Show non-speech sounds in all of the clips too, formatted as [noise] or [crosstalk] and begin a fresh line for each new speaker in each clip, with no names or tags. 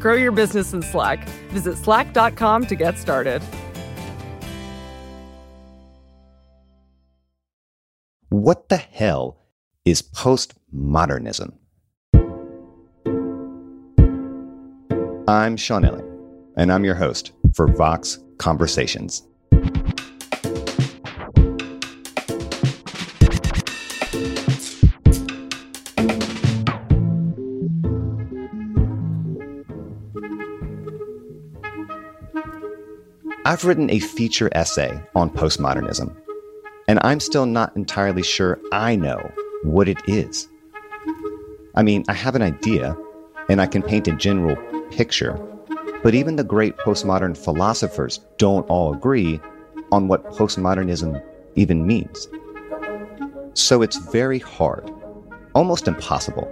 Grow your business in Slack. Visit slack.com to get started.
What the hell is postmodernism? I'm Sean Illing, and I'm your host for Vox Conversations. I've written a feature essay on postmodernism, and I'm still not entirely sure I know what it is. I mean, I have an idea, and I can paint a general picture, but even the great postmodern philosophers don't all agree on what postmodernism even means. So it's very hard, almost impossible,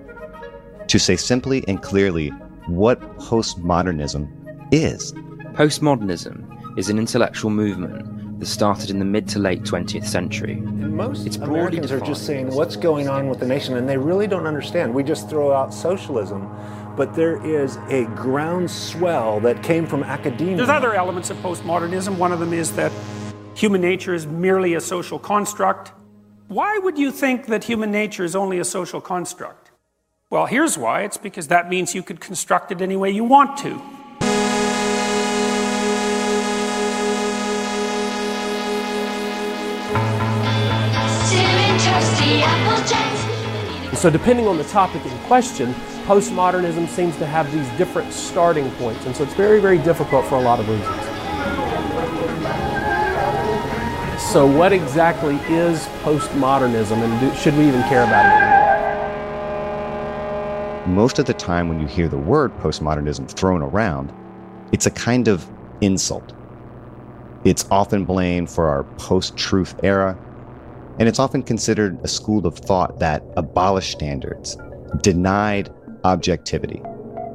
to say simply and clearly what postmodernism is.
Postmodernism is an intellectual movement that started in the mid to late 20th century.
And most
It's
Americans are just saying what's going on with the nation, and they really don't understand. We just throw out socialism, but there is a groundswell that came from academia.
There's other elements of postmodernism. One of them is that human nature is merely a social construct. Why would you think that human nature is only a social construct? Well, here's why it's because that means you could construct it any way you want to.
So, depending on the topic in question, postmodernism seems to have these different starting points. And so, it's very, very difficult for a lot of reasons. So, what exactly is postmodernism, and do, should we even care about it?
Most of the time, when you hear the word postmodernism thrown around, it's a kind of insult. It's often blamed for our post truth era, and it's often considered a school of thought that abolished standards, denied objectivity,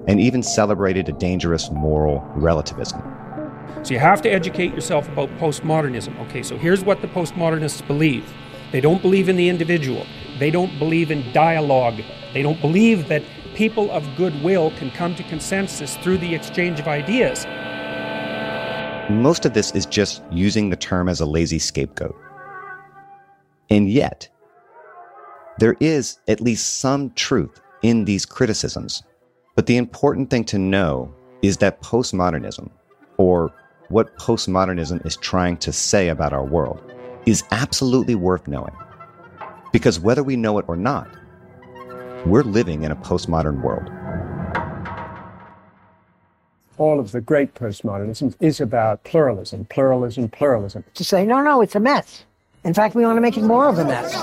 and even celebrated a dangerous moral relativism.
So you have to educate yourself about postmodernism. Okay, so here's what the postmodernists believe they don't believe in the individual, they don't believe in dialogue, they don't believe that people of goodwill can come to consensus through the exchange of ideas.
Most of this is just using the term as a lazy scapegoat. And yet, there is at least some truth in these criticisms. But the important thing to know is that postmodernism, or what postmodernism is trying to say about our world, is absolutely worth knowing. Because whether we know it or not, we're living in a postmodern world.
all of the great postmodernism is about pluralism, pluralism, pluralism.
to say, no, no, it's a mess. In fact, we want to make it more of a mess.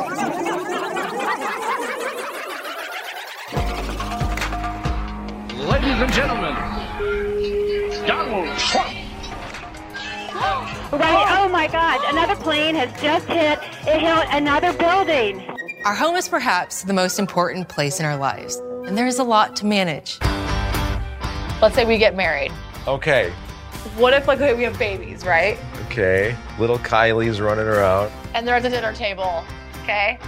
Ladies and gentlemen, Donald Trump.
Right. Oh my God! Another plane has just hit. It hit another building.
Our home is perhaps the most important place in our lives, and there is a lot to manage. Let's say we get married.
Okay,
What if, like, we have babies, right?
Okay. Little Kylie's running around.
And they're at the dinner table, okay?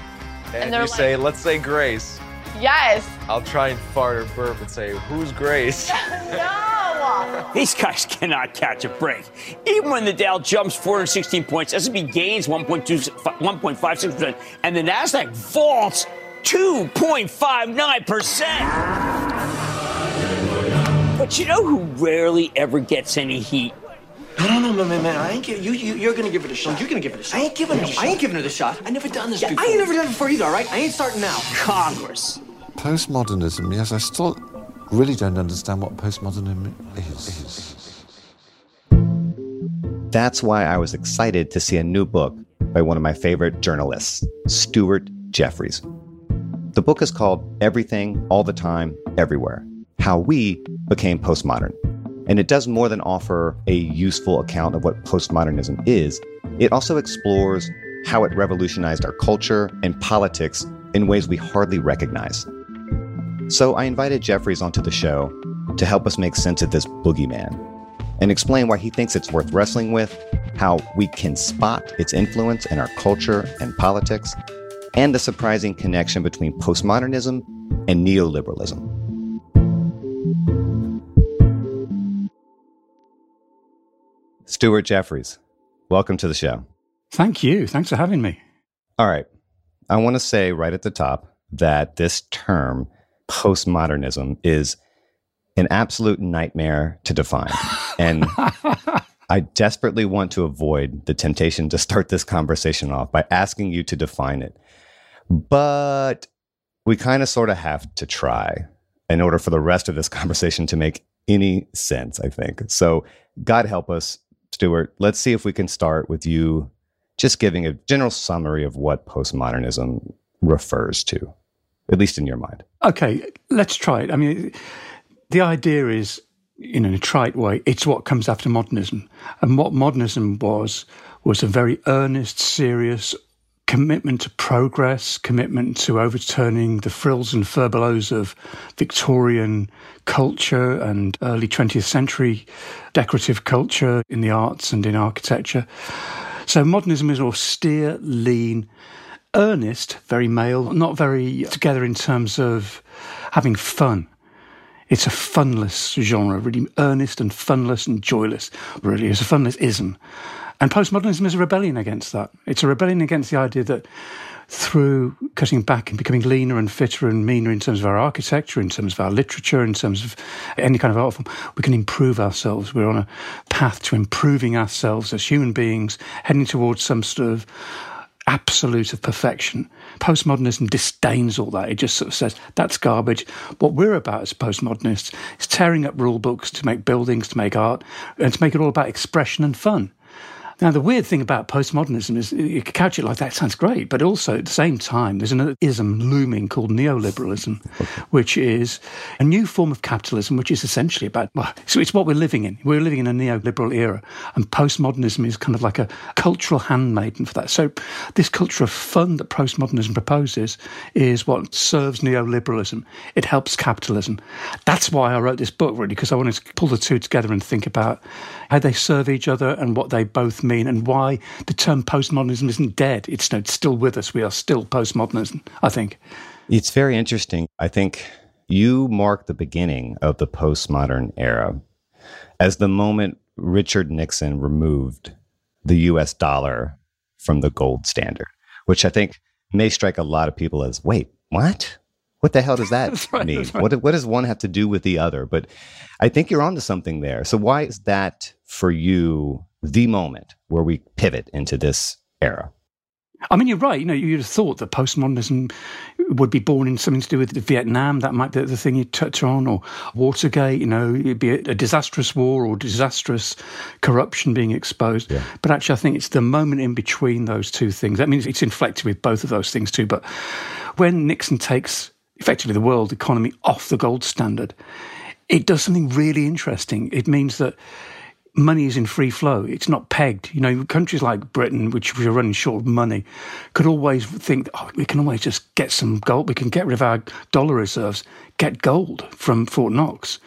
And,
they're
you
like-
say, let's say Grace.
Yes.
I'll try and fart or burp and say, who's Grace? [laughs]
No.
These guys cannot catch a break. Even when the Dow jumps 416 points, S&P gains 1.2 1.56%, and the Nasdaq vaults 2.59%. But you know who rarely ever gets any heat?
No, no, no, man, man, man. I ain't give you, you. You're gonna give it a shot. You're gonna give it a shot. I ain't giving it. I ain't giving her the shot. I never done this
Yeah,
before.
I ain't
never done it before either. All right. I ain't starting now.
Congress.
Postmodernism, yes, I still really don't understand what postmodernism is.
That's why I was excited to see a new book by one of my favorite journalists, Stuart Jeffries. The book is called Everything, All the Time, Everywhere How We Became Postmodern. And it does more than offer a useful account of what postmodernism is, it also explores how it revolutionized our culture and politics in ways we hardly recognize. So I invited Jeffries onto the show to help us make sense of this boogeyman and explain why he thinks it's worth wrestling with, how we can spot its influence in our culture and politics, and the surprising connection between postmodernism and neoliberalism. Stuart Jeffries, welcome to the show.
Thank you. Thanks for having me.
All right. I want to say right at the top that this term, postmodernism, is an absolute nightmare to define. And [laughs] I desperately want to avoid the temptation to start this conversation off by asking you to define it. But we kind of sort of have to try in order for the rest of this [laughs] conversation to make any sense, I think. So, God help us, Stuart. Let's see if we can start with you just giving a general summary of what postmodernism refers to, at least in your mind.
Okay, let's try it. I mean, the idea is, in a trite way, it's what comes after modernism. And what modernism was, was a very earnest, serious commitment to progress, commitment to overturning the frills and furbelows of Victorian culture and early 20th century decorative culture in the arts and in architecture. So modernism is austere, lean, earnest, very male, not very together in terms of having fun. It's a funless genre, really earnest and funless and joyless, really. It's a funless ism. And postmodernism is a rebellion against that. It's a rebellion against the idea that through cutting back and becoming leaner and fitter and meaner in terms of our architecture, in terms of our literature, in terms of any kind of art form, we can improve ourselves. We're on a path to improving ourselves as human beings, heading towards some sort of absolute of perfection. Postmodernism disdains all that. It just sort of says that's garbage. What we're about as postmodernists is tearing up rule books to make buildings, to make art, and to make it all about expression and fun. Now, the weird thing about postmodernism is you could couch it like that, sounds great, but also at the same time, there's another ism looming called neoliberalism, which is a new form of capitalism, which is essentially about, well, so it's what we're living in. We're living in a neoliberal era, and postmodernism is kind of like a cultural handmaiden for that. So, this culture of fun that postmodernism proposes is what serves neoliberalism. It helps capitalism. That's why I wrote this book, really, because I wanted to pull the two together and think about how they serve each other and what they both mean and why the term postmodernism isn't dead. It's, it's still with us. We are still postmodernism, I think.
It's very interesting. I think you mark the beginning of the postmodern era as the moment Richard Nixon removed the US dollar from the gold standard, which I think may strike a lot of people as wait, what? What the hell does that [laughs]
right,
mean?
right.
What, what does one have to do with the other? But I think you're onto something there. So, why is that for you the moment where we pivot into this era?
I mean, you're right. You know, you'd have thought that postmodernism would be born in something to do with Vietnam. That might be the thing you'd touch on, or Watergate. You know, it'd be a, a disastrous war or disastrous corruption being exposed.
Yeah.
But actually, I think it's the moment in between those two things. That means it's inflected with both of those things too. But when Nixon takes effectively the world economy off the gold standard, it does something really interesting. It means that money is in free flow. It's not pegged. You know, countries like Britain, which are running short of money, could always think, oh, we can always just get some gold. We can get rid of our dollar reserves, get gold from Fort Knox,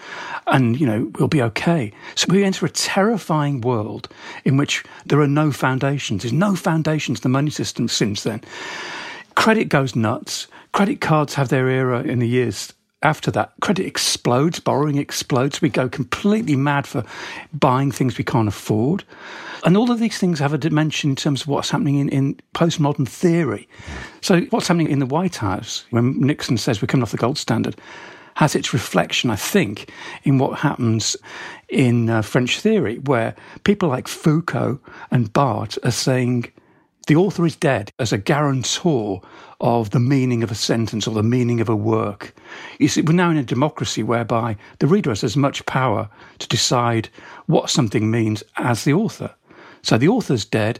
and, you know, we'll be okay. So we enter a terrifying world in which there are no foundations. There's no foundations to the money system since then. Credit goes nuts. Credit cards have their era in the years after that, credit explodes, borrowing explodes. We go completely mad for buying things we can't afford. And all of these things have a dimension in terms of what's happening in, in postmodern theory. So, what's happening in the White House when Nixon says we're coming off the gold standard? has its reflection, I think, in what happens in uh, French theory, where people like Foucault and Barthes are saying the author is dead as a guarantor of the meaning of a sentence or the meaning of a work. You see, we're now in a democracy whereby the reader has as much power to decide what something means as the author. So the author's dead.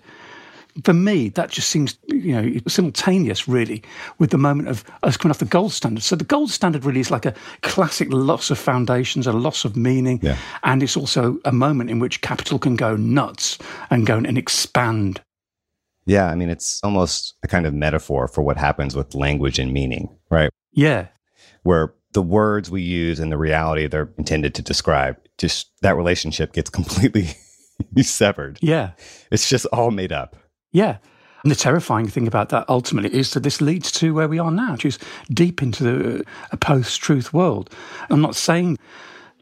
For me, that just seems, you know, simultaneous really with the moment of us coming off the gold standard. So the gold standard really is like a classic loss of foundations, a loss of meaning,
Yeah.
and it's also a moment in which capital can go nuts and go and expand.
Yeah, I mean, it's almost a kind of metaphor for what happens with language and meaning, right?
Yeah.
Where the words we use and the reality they're intended to describe, just that relationship gets [laughs] completely severed.
Yeah.
It's just all made up.
Yeah. And the terrifying thing about that ultimately is that this leads to where we are now, which is deep into the, uh, a post truth world. I'm not saying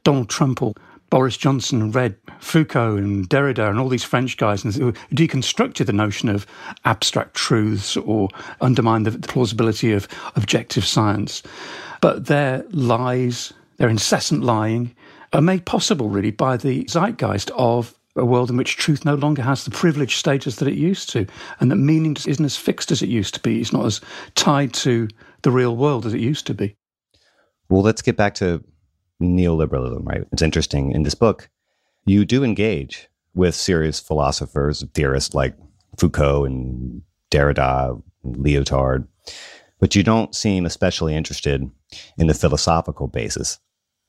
Donald Trump or Boris Johnson read Foucault and Derrida and all these French guys and deconstructed the notion of abstract truths or undermined the, the plausibility of objective science. But their lies, their incessant lying, are made possible really by the zeitgeist of a world in which truth no longer has the privileged status that it used to, and that meaning isn't as fixed as it used to be. It's not as tied to the real world as it used to be.
Well, let's get back to neoliberalism, right? It's interesting. In this book, you do engage with serious philosophers, theorists like Foucault and Derrida, Lyotard, but you don't seem especially interested in the philosophical basis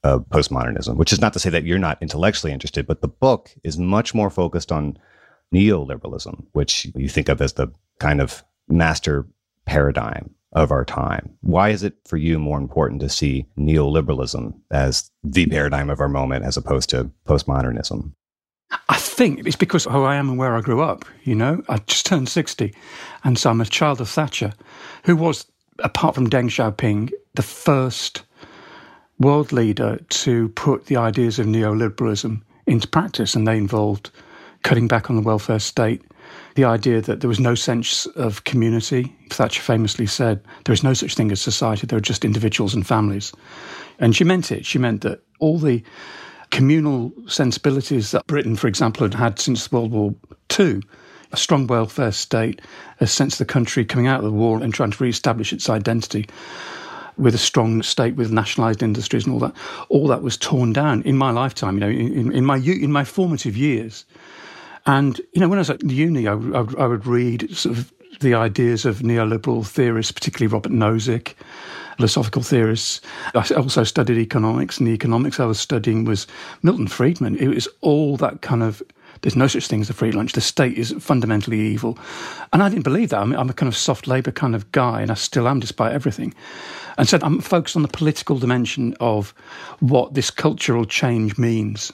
of postmodernism, which is not to say that you're not intellectually interested, but the book is much more focused on neoliberalism, which you think of as the kind of master paradigm of our time. Why is it for you more important to see neoliberalism as the paradigm of our moment as opposed to postmodernism?
I think it's because who I am and where I grew up. You know, I just turned 60, and so I'm a child of Thatcher, who was, apart from Deng Xiaoping, the first world leader to put the ideas of neoliberalism into practice, and they involved cutting back on the welfare state, the idea that there was no sense of community. Thatcher famously said, There is no such thing as society, there are just individuals and families. And she meant it. She meant that all the communal sensibilities that Britain, for example, had had since World War II, a strong welfare state, a sense of the country coming out of the war and trying to re-establish its identity with a strong state with nationalized industries and all that, all that was torn down in my lifetime, you know, in, in my, in my formative years. And, you know, when I was at uni, I, I, I would read sort of the ideas of neoliberal theorists, particularly Robert Nozick, philosophical theorists. I also studied economics, and the economics I was studying was Milton Friedman. It was all that kind of there's no such thing as a free lunch. The state is fundamentally evil. And I didn't believe that. I mean, I'm a kind of soft labour kind of guy, and I still am despite everything. And so I'm focused on the political dimension of what this cultural change means.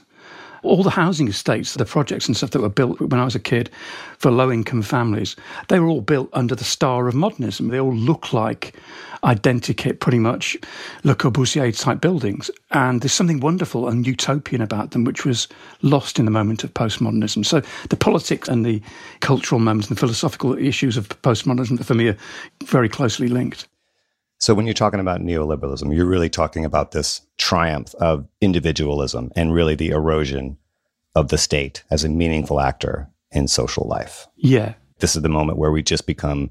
All the housing estates, the projects and stuff that were built when I was a kid for low income families, they were all built under the star of modernism. They all look like identikit, pretty much Le Corbusier type buildings. And there's something wonderful and utopian about them, which was lost in the moment of postmodernism. So the politics and the cultural moments and the philosophical issues of postmodernism for me are very closely linked.
So when you're talking about neoliberalism, you're really talking about this triumph of individualism and really the erosion of the state as a meaningful actor in social life.
Yeah.
This is the moment where we just become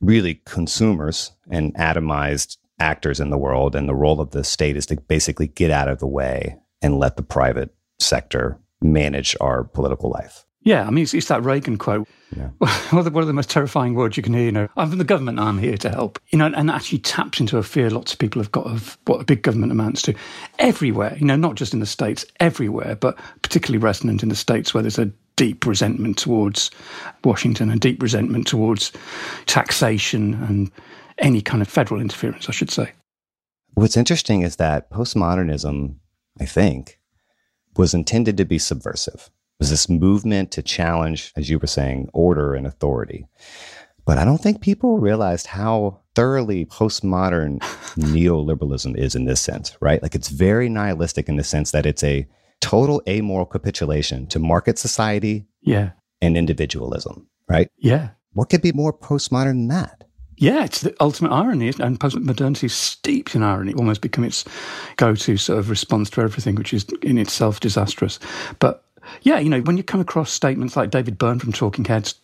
really consumers and atomized actors in the world. And the role of the state is to basically get out of the way and let the private sector manage our political life.
Yeah, I mean, it's, it's that Reagan quote. [laughs] One, of the, one of the most terrifying words you can hear, you know, I'm from the government, I'm here to help. You know, and that actually taps into a fear lots of people have got of what a big government amounts to. Everywhere, you know, not just in the States, everywhere, but particularly resonant in the States where there's a deep resentment towards Washington and deep resentment towards taxation and any kind of federal interference, I should say.
What's interesting is that postmodernism, I think, was intended to be subversive. Was this movement to challenge, as you were saying, order and authority. But I don't think people realized how thoroughly postmodern [laughs] neoliberalism is in this sense, right? Like it's very nihilistic in the sense that it's a total amoral capitulation to market society
Yeah.
and individualism, right?
Yeah.
What could be more postmodern than that?
Yeah, it's the ultimate irony, and postmodernity is steeped in irony, almost become its go-to sort of response to everything, which is in itself disastrous. But yeah, you know, when you come across statements like David Byrne from Talking Heads,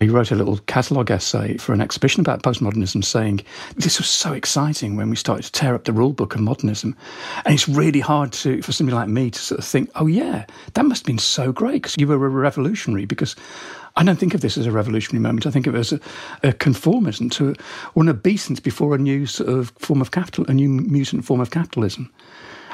he wrote a little catalogue essay for an exhibition about postmodernism saying this was so exciting when we started to tear up the rule book of modernism. And it's really hard to, for somebody like me to sort of think, oh, yeah, that must have been so great because you were a revolutionary. Because I don't think of this as a revolutionary moment. I think of it as a, a conformism to, or an obeisance before a new sort of form of capital, a new mutant form of capitalism.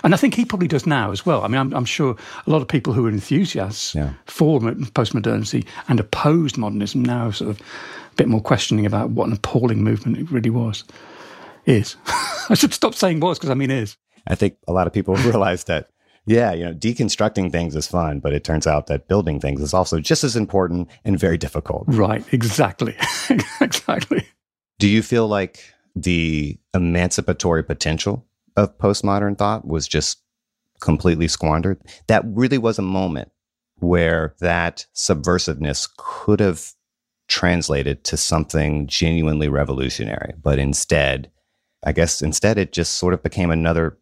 And I think he probably does now as well. I mean, I'm, I'm sure a lot of people who are enthusiasts
Yeah.
for postmodernity and opposed modernism now sort of a bit more questioning about what an appalling movement it really was. Is. [laughs] I should stop saying was because I mean is.
I think a lot of people [laughs] realize that, yeah, you know, deconstructing things is fun, but it turns out that building things is also just as important and very difficult.
Right, exactly. [laughs] exactly.
Do you feel like the emancipatory potential of postmodern thought was just completely squandered? That really was a moment where that subversiveness could have translated to something genuinely revolutionary. But instead, I guess instead it just sort of became another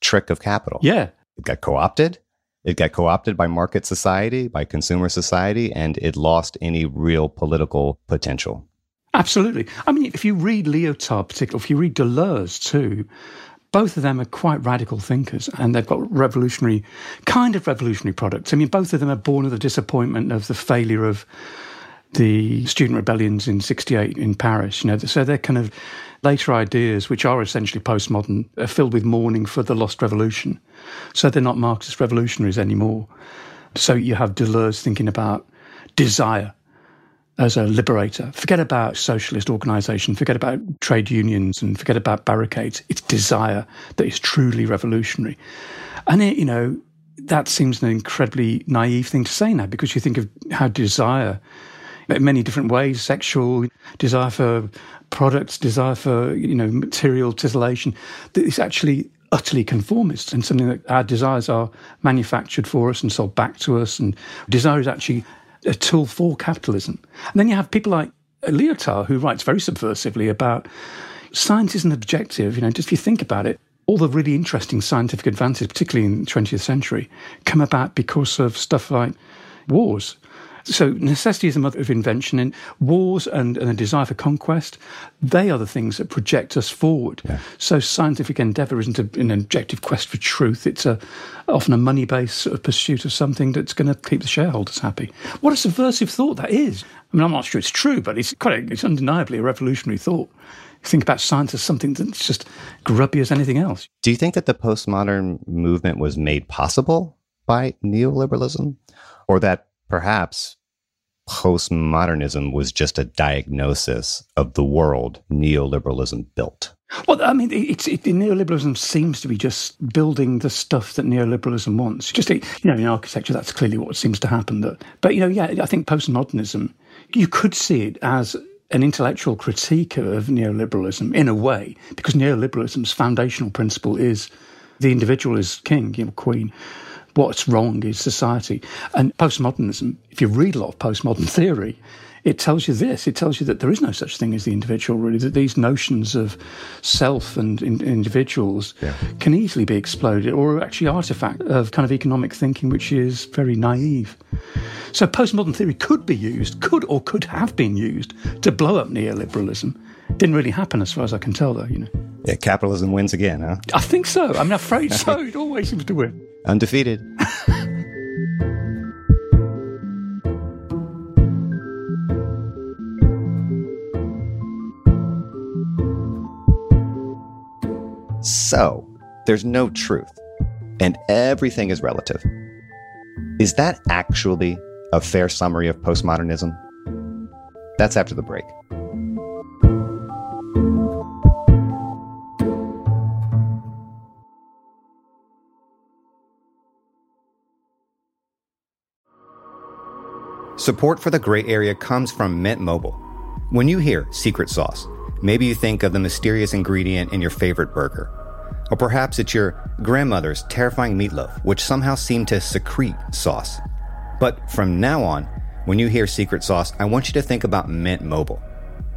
trick of capital.
Yeah.
It got co opted. It got co opted by market society, by consumer society, and it lost any real political potential.
Absolutely. I mean, if you read Lyotard, particularly, if you read Deleuze too, both of them are quite radical thinkers and they've got revolutionary, kind of revolutionary products. I mean, both of them are born of the disappointment of the failure of the student rebellions in 68 in Paris. You know, so they're kind of later ideas, which are essentially postmodern, are filled with mourning for the lost revolution. So they're not Marxist revolutionaries anymore. So you have Deleuze thinking about desire as a liberator. Forget about socialist organisation, forget about trade unions, and forget about barricades. It's desire that is truly revolutionary. And, it, you know, that seems an incredibly naive thing to say now because you think of how desire, in many different ways, sexual, desire for products, desire for, you know, material titillation, that is actually utterly conformist and something that our desires are manufactured for us and sold back to us. And desire is actually a tool for capitalism. And then you have people like Lyotard, who writes very subversively about science isn't objective. You know, just if you think about it, all the really interesting scientific advances, particularly in the 20th century, come about because of stuff like wars. So necessity is the mother of invention, and wars and, and a desire for conquest, they are the things that project us forward.
Yeah.
So scientific endeavour isn't a, an objective quest for truth. It's a often a money-based sort of pursuit of something that's going to keep the shareholders happy. What a subversive thought that is. I mean, I'm not sure it's true, but it's quite a, it's undeniably a revolutionary thought. Think about science as something that's just grubby as anything else.
Do you think that the postmodern movement was made possible by neoliberalism? Or that perhaps postmodernism was just a diagnosis of the world neoliberalism built?
Well, I mean, it's it, neoliberalism seems to be just building the stuff that neoliberalism wants. Just you know, in architecture, that's clearly what seems to happen. That, but you know, yeah, I think postmodernism, you could see it as an intellectual critique of neoliberalism in a way, because neoliberalism's foundational principle is the individual is king, you know, queen. What's wrong is society. And postmodernism, if you read a lot of postmodern [laughs] theory, it tells you this. It tells you that there is no such thing as the individual, really, that these notions of self and in, individuals
Yeah.
can easily be exploded or actually artifact of kind of economic thinking, which is very naive. So postmodern theory could be used, could or could have been used to blow up neoliberalism. Didn't really happen as far as I can tell, though, you know.
Yeah, capitalism wins again, huh?
I think so. I'm afraid so. [laughs] It always seems to win.
Undefeated. [laughs] so, there's no truth, and everything is relative. Is that actually a fair summary of postmodernism? That's after the break. Support for the gray area comes from Mint Mobile. When you hear secret sauce, maybe you think of the mysterious ingredient in your favorite burger. Or perhaps it's your grandmother's terrifying meatloaf, which somehow seemed to secrete sauce. But from now on, when you hear secret sauce, I want you to think about Mint Mobile.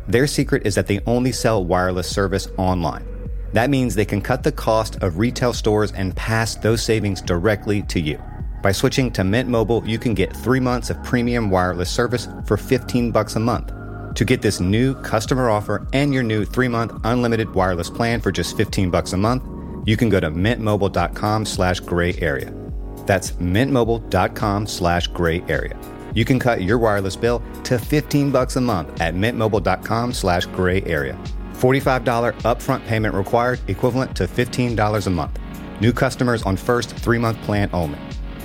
Their secret is that they only sell wireless service online. That means they can cut the cost of retail stores and pass those savings directly to you. By switching to Mint Mobile, you can get three months of premium wireless service for 15 bucks a month. To get this new customer offer and your new three-month unlimited wireless plan for just 15 bucks a month, you can go to mintmobile.com slash gray area. That's mintmobile.com slash gray area. You can cut your wireless bill to 15 bucks a month at mintmobile.com slash gray area. $45 upfront payment required, equivalent to $15 a month. New customers on first three-month plan only.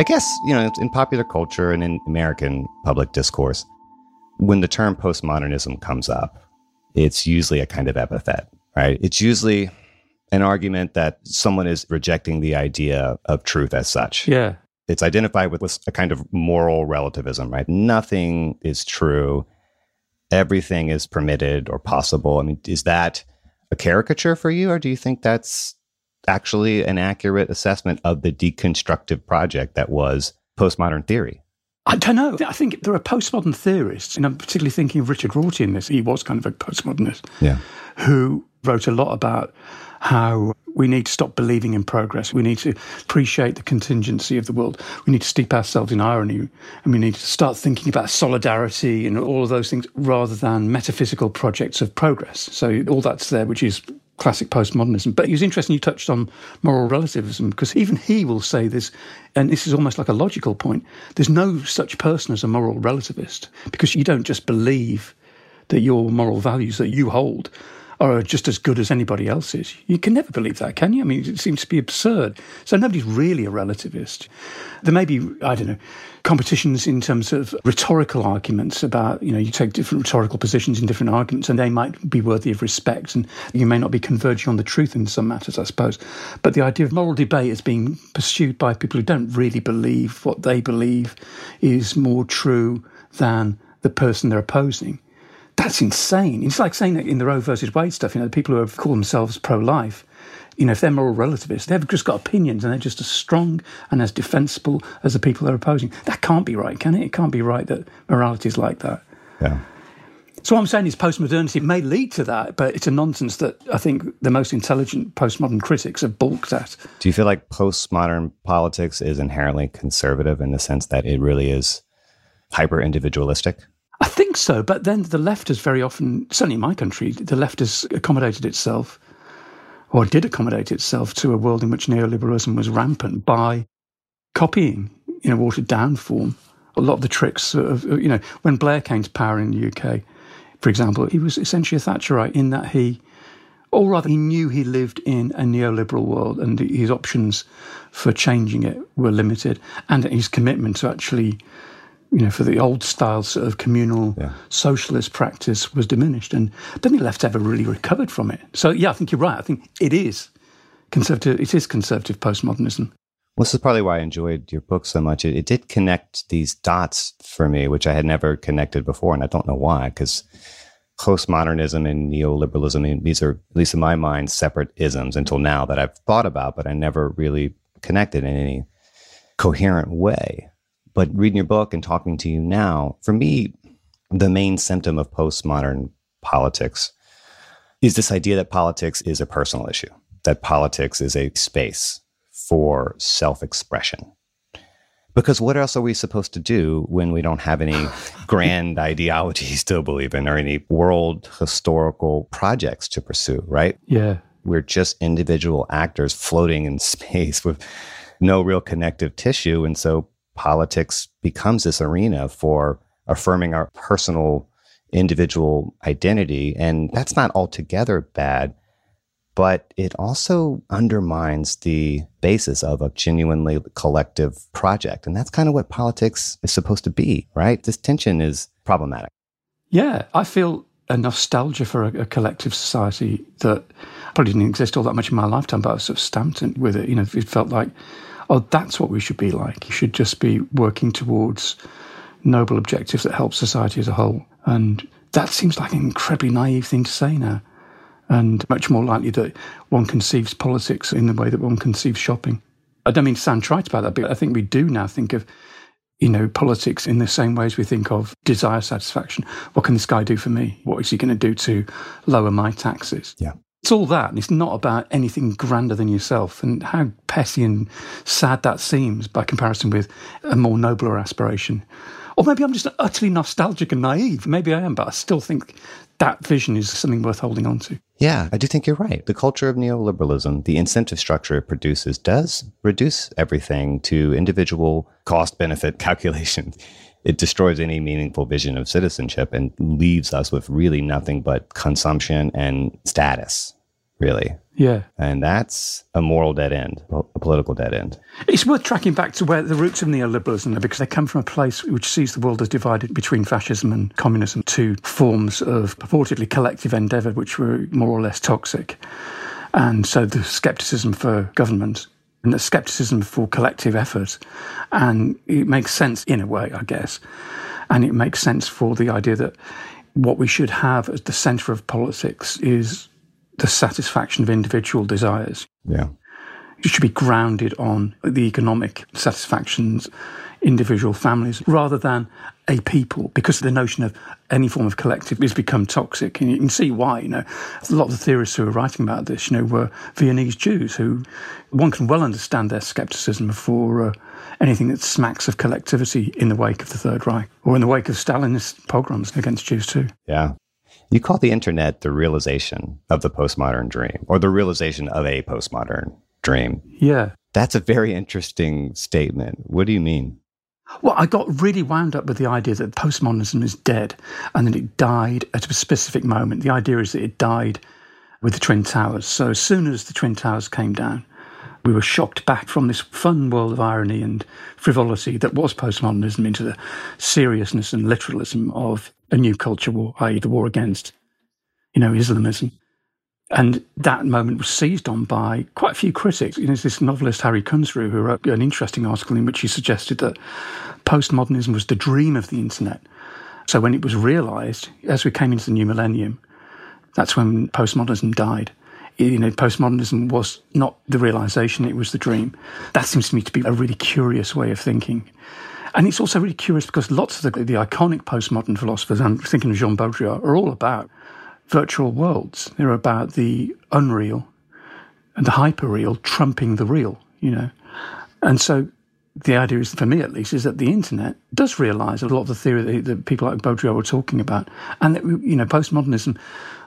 I guess, you know, in popular culture and in American public discourse, when the term postmodernism comes up, it's usually a kind of epithet, right? It's usually an argument that someone is rejecting the idea of truth as such.
Yeah.
It's identified with, with a kind of moral relativism, right? Nothing is true. Everything is permitted or possible. I mean, is that a caricature for you, or do you think that's actually an accurate assessment of the deconstructive project that was postmodern theory?
I don't know. I think there are postmodern theorists, and I'm particularly thinking of Richard Rorty in this. He was kind of a postmodernist
Yeah.
who wrote a lot about how we need to stop believing in progress. We need to appreciate the contingency of the world. We need to steep ourselves in irony. And we need to start thinking about solidarity and all of those things rather than metaphysical projects of progress. So all that's there, which is classic postmodernism. But it was interesting you touched on moral relativism because even he will say this, and this is almost like a logical point. There's no such person as a moral relativist because you don't just believe that your moral values that you hold are just as good as anybody else's. You can never believe that, can you? I mean, it seems to be absurd. So nobody's really a relativist. There may be, I don't know, competitions in terms of rhetorical arguments about, you know, you take different rhetorical positions in different arguments and they might be worthy of respect and you may not be converging on the truth in some matters, I suppose. But the idea of moral debate is being pursued by people who don't really believe what they believe is more true than the person they're opposing that's insane. It's like saying that in the Roe versus Wade stuff, you know, the people who have call themselves pro-life, you know, if they're moral relativists, they've just got opinions and they're just as strong and as defensible as the people they're opposing. That can't be right, can it? It can't be right that morality is like that.
Yeah.
So what I'm saying is postmodernity may lead to that, but it's a nonsense that I think the most intelligent postmodern critics have balked at.
Do you feel like postmodern politics is inherently conservative in the sense that it really is hyper individualistic?
I think so, but then the left has very often, certainly in my country, the left has accommodated itself, or did accommodate itself to a world in which neoliberalism was rampant by copying, in a watered down form, a lot of the tricks of, you know, when Blair came to power in the UK, for example, he was essentially a Thatcherite in that he, or rather, he knew he lived in a neoliberal world and his options for changing it were limited, and his commitment to actually you know, for the old style sort of communal
yeah.
socialist practice was diminished. And I don't think the left ever really recovered from it. So, yeah, I think you're right. I think it is conservative, it is conservative postmodernism.
Well, this is probably why I enjoyed your book so much. It, it did connect these dots for me, which I had never connected before. And I don't know why, because postmodernism and neoliberalism, these are, at least in my mind, separate isms until now that I've thought about, but I never really connected in any coherent way. But reading your book and talking to you now, for me, the main symptom of postmodern politics is this idea that politics is a personal issue, that politics is a space for self expression. Because what else are we supposed to do when we don't have any [laughs] grand ideologies to believe in or any world historical projects to pursue, right?
Yeah.
We're just individual actors floating in [laughs] space with no real connective tissue. And so politics becomes this arena for affirming our personal individual identity. And that's not altogether bad, but it also undermines the basis of a genuinely collective project. And that's kind of what politics is supposed to be, right? This tension is problematic.
Yeah, I feel a nostalgia for a, a, collective society that probably didn't exist all that much in my lifetime, but I was sort of stamped with it. You know, it felt like, oh, that's what we should be like. You should just be working towards noble objectives that help society as a whole. And that seems like an incredibly naive thing to say now. And much more likely that one conceives politics in the way that one conceives shopping. I don't mean to sound trite about that, but I think we do now think of you know, politics in the same way as we think of desire satisfaction. What can this guy do for me? What is he going to do to lower my taxes?
Yeah.
It's all that, and it's not about anything grander than yourself. And how petty and sad that seems by comparison with a more nobler aspiration. Or maybe I'm just utterly nostalgic and naive. Maybe I am, but I still think that vision is something worth holding on to.
Yeah, I do think you're right. The culture of neoliberalism, the incentive structure it produces, does reduce everything to individual cost benefit [laughs] calculations. It destroys any meaningful vision of citizenship and leaves us with really nothing but consumption and status, really.
Yeah.
And that's a moral dead end, a political dead end.
It's worth tracking back to where the roots of neoliberalism are because they come from a place which sees the world as divided between fascism and communism, two forms of purportedly collective endeavour which were more or less toxic. And so the scepticism for government and the scepticism for collective effort. And it makes sense in a way, I guess. And it makes sense for the idea that what we should have at the centre of politics is the satisfaction of individual desires.
Yeah.
It should be grounded on the economic satisfactions, individual families, rather than a people, because the notion of any form of collective has become toxic. And you can see why, you know. A lot of the theorists who are writing about this, you know, were Viennese Jews who one can well understand their skepticism for uh, anything that smacks of collectivity in the wake of the Third Reich or in the wake of Stalinist pogroms against Jews too.
Yeah. You call the internet the realization of the postmodern dream or the realization of a postmodern dream.
Yeah.
That's a very interesting statement. What do you mean?
Well, I got really wound up with the idea that postmodernism is dead and that it died at a specific moment. The idea is that it died with the Twin Towers. So as soon as the Twin Towers came down, we were shocked back from this fun world of irony and frivolity that was postmodernism into the seriousness and literalism of a new culture war, i.e., the war against, you know, Islamism. And that moment was seized on by quite a few critics. You know, there's this novelist, Hari Kunzru, who wrote an interesting article in which he suggested that postmodernism was the dream of the internet. So when it was realized, as we came into the new millennium, that's when postmodernism died. You know, postmodernism was not the realization, it was the dream. That seems to me to be a really curious way of thinking. And it's also really curious because lots of the, the iconic postmodern philosophers, I'm thinking of Jean Baudrillard, are all about virtual worlds. They're about the unreal and the hyperreal trumping the real, you know. And so the idea is, for me at least, is that the internet does realize a lot of the theory that, that people like Baudrillard were talking about. And that, you know, postmodernism,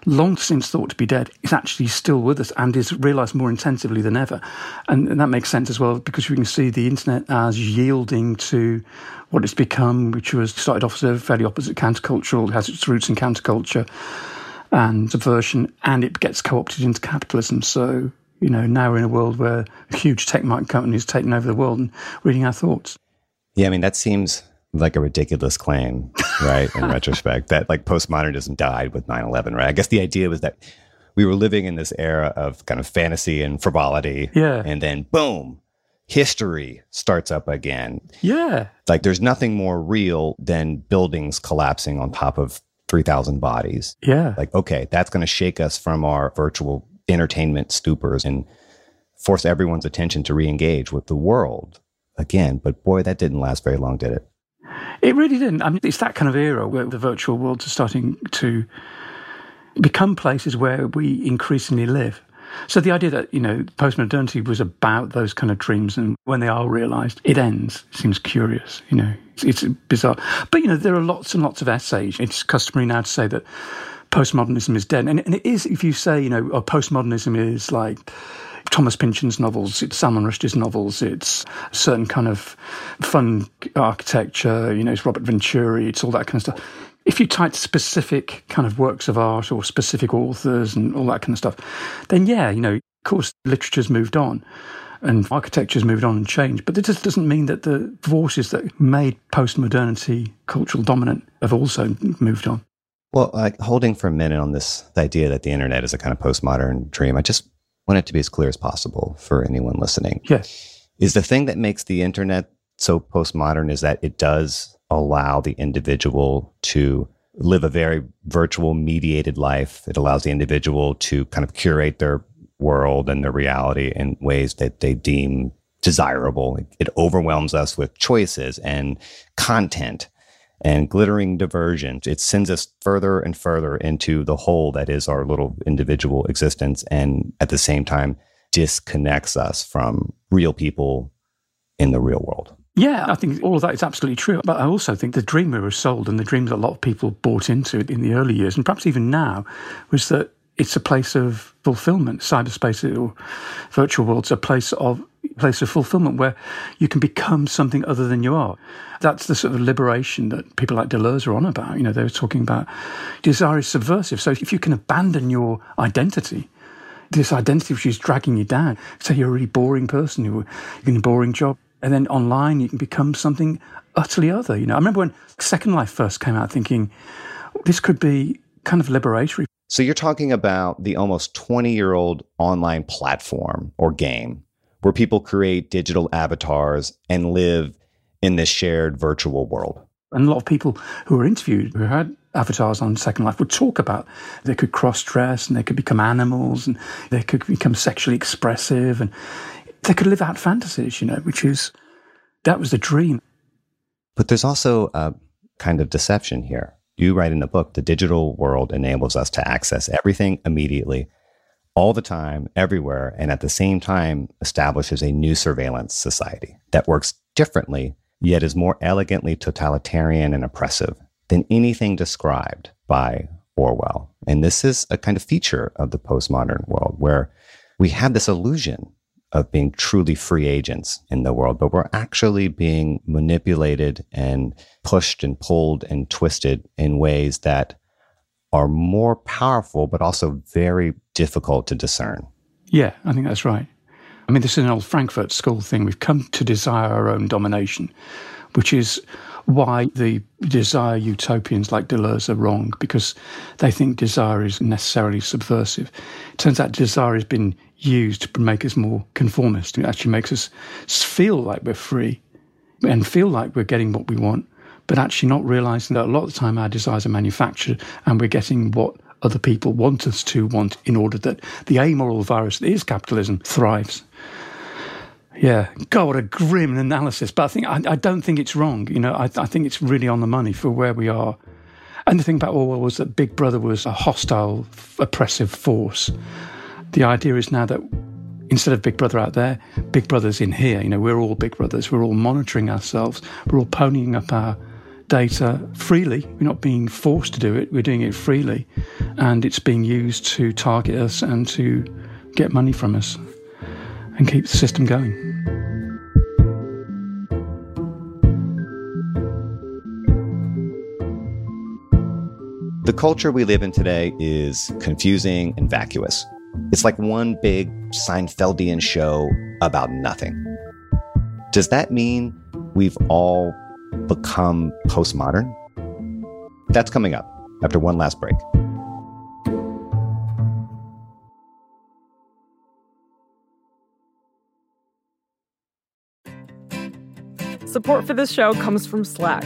long since thought to be dead, is actually still with us and is realized more intensively than ever. And, and that makes sense as well because we can see the internet as yielding to what it's become, which was started off as a fairly opposite countercultural, has its roots in counterculture and subversion, and it gets co opted into capitalism. So you know, now we're in a world where huge tech companies taking over the world and reading our thoughts.
Yeah, I mean, that seems like a ridiculous claim, right? in [laughs] retrospect, that like postmodernism died with 9 11, right? I guess the idea was that we were living in this era of kind of fantasy and frivolity.
Yeah.
And then boom, history starts up again.
Yeah.
Like there's nothing more real than buildings collapsing on top of 3,000 bodies.
Yeah.
Like, okay, that's going to shake us from our virtual entertainment stupors and force everyone's attention to re-engage with the world again. But boy, that didn't last very long, did it?
It really didn't. I mean, it's that kind of era where the virtual worlds are starting to become places where we increasingly live. So the idea that, you know, postmodernity was about those kind of dreams and when they are realized, it ends seems curious, you know. It's, bizarre. But, you know, there are lots and lots of essays. It's customary now to say that postmodernism is dead. And, and it is, if you say, you know, oh, postmodernism is like Thomas Pynchon's novels, it's Salman Rushdie's novels, it's a certain kind of fun architecture, you know, it's Robert Venturi, it's all that kind of stuff. If you type specific kind of works of art or specific authors and all that kind of stuff, then yeah, you know, of course, literature's moved on and architecture's moved on and changed. But it just doesn't mean that the forces that made postmodernity cultural dominant have also moved on.
Well, like holding for a minute on this idea that the internet is a kind of postmodern dream, I just want it to be as clear as possible for anyone listening.
Yes.
Is the thing that makes the internet so postmodern is that it does allow the individual to live a very virtual mediated life. It allows the individual to kind of curate their world and the reality in ways that they deem desirable. It overwhelms us with choices and content and glittering diversion. It sends us further and further into the hole that is our little individual existence. And at the same time, disconnects us from real people in the real world.
Yeah, I think all of that is absolutely true. But I also think the dream we were sold and the dreams a lot of people bought into in the early years, and perhaps even now, was that it's a place of fulfillment. Cyberspace uh, or virtual worlds a place of place of fulfillment where you can become something other than you are. That's the sort of liberation that people like Deleuze are on about. You know, they were talking about desire is subversive. So if you can abandon your identity, this identity which is dragging you down, say you're a really boring person, you're in a boring job, and then online you can become something utterly other. You know, I remember when Second Life first came out, thinking this could be kind of liberatory.
So you're talking about the almost 20 year old online platform or game where people create digital avatars and live in this shared virtual world.
And a lot of people who were interviewed who had avatars on Second Life would talk about they could cross dress and they could become animals and they could become sexually expressive and they could live out fantasies, you know, which is that was the dream.
But there's also a kind of deception here. You write in the book, the digital world enables us to access everything immediately, all the time, everywhere, and at the same time establishes a new surveillance society that works differently, yet is more elegantly totalitarian and oppressive than anything described by Orwell. And this is a kind of feature of the postmodern world where we have this illusion of being truly free agents in the world, but we're actually being manipulated and pushed and pulled and twisted in ways that are more powerful, but also very difficult to discern.
Yeah, I think that's right. I mean, this is an old Frankfurt School thing. We've come to desire our own domination, which is why the desire utopians like Deleuze are wrong, because they think desire is necessarily subversive. It turns out desire has been used to make us more conformist. It actually makes us feel like we're free and feel like we're getting what we want, but actually not realizing that a lot of the time our desires are manufactured and we're getting what other people want us to want in order that the amoral virus that is capitalism thrives. Yeah, God, what a grim analysis. But I think I, I don't think it's wrong. You know, I, I think it's really on the money for where we are. And the thing about Orwell was that Big Brother was a hostile, oppressive force. The idea is now that instead of Big Brother out there, Big Brother's in here. You know, we're all Big Brothers. We're all monitoring ourselves. We're all ponying up our data freely. We're not being forced to do it. We're doing it freely, and it's being used to target us and to get money from us and keep the system going.
The culture we live in today is confusing and vacuous. It's like one big Seinfeldian show about nothing. Does that mean we've all become postmodern? That's coming up after one last break.
Support for this show comes from Slack.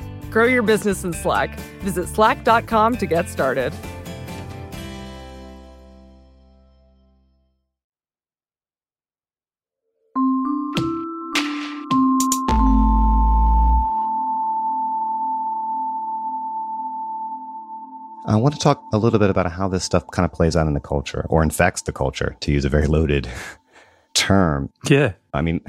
Grow your business in Slack. Visit slack.com to get started.
I want to talk a little bit about how this stuff kind of plays out in the culture or infects the culture, to use a very loaded [laughs] term.
Yeah.
I mean,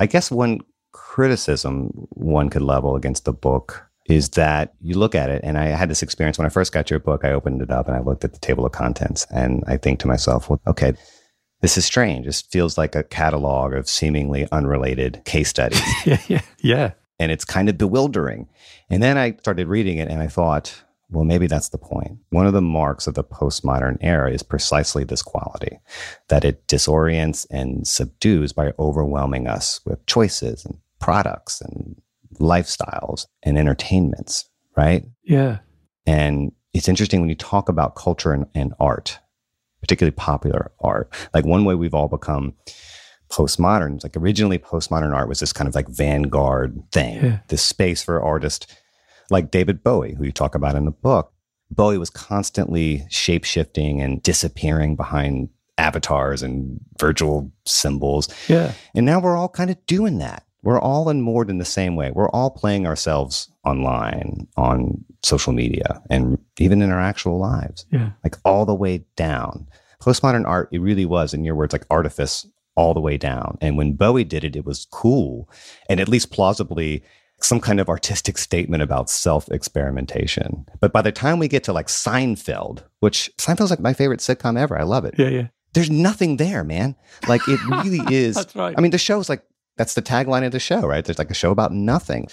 I guess one criticism one could level against the book is that you look at it, and I had this experience when I first got your book. I opened it up and I looked at the table of contents, and I think to myself, well, okay, this is strange. This feels like a catalog of seemingly unrelated case studies.
yeah, [laughs] yeah, yeah.
And it's kind of bewildering. And then I started reading it and I thought, well, maybe that's the point. One of the marks of the postmodern era is precisely this quality that it disorients and subdues by overwhelming us with choices and products and lifestyles and entertainments, right?
Yeah.
And it's interesting when you talk about culture and, and art, particularly popular art. Like one way we've all become postmodern, like originally postmodern art was this kind of like vanguard thing,
Yeah.
this space for artists like David Bowie, who you talk about in the book. Bowie was constantly shape shifting and disappearing behind avatars and virtual symbols.
Yeah.
And now we're all kind of doing that. We're all in more than the same way. We're all playing ourselves online, on social media, and even in our actual lives,
Yeah.
like all the way down. Postmodern art, it really was, in your words, like artifice all the way down. And when Bowie did it, it was cool and at least plausibly some kind of artistic statement about self experimentation. But by the time we get to like Seinfeld, which Seinfeld's like my favorite sitcom ever, I love it.
Yeah, yeah.
There's nothing there, man. Like it [laughs] really is.
That's right.
I mean, the show's like, that's the tagline of the show, right? There's like a show about nothing.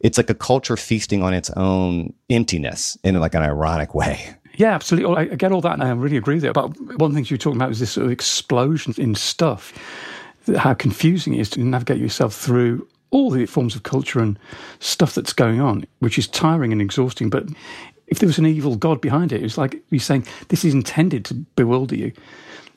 It's like a culture feasting on its own emptiness in like an ironic way.
Yeah, absolutely. Oh, I I get all that, and I really agree with it. But one of the things you're talking about was this sort of explosion in stuff, how confusing it is to navigate yourself through all the forms of culture and stuff that's going on, which is tiring and exhausting. But if there was an evil God behind it, it was like you're saying, this is intended to bewilder you.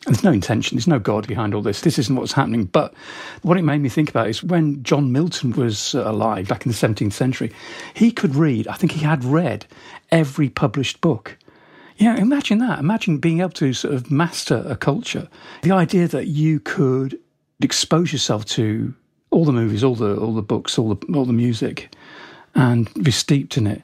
And there's no intention, there's no God behind all this. This isn't what's happening. But what it made me think about is when John Milton was uh, alive back in the 17th century, he could read, I think he had read every published book. Yeah, imagine that. Imagine being able to sort of master a culture. The idea that you could expose yourself to all the movies, all the all the books, all the all the music, and be steeped in it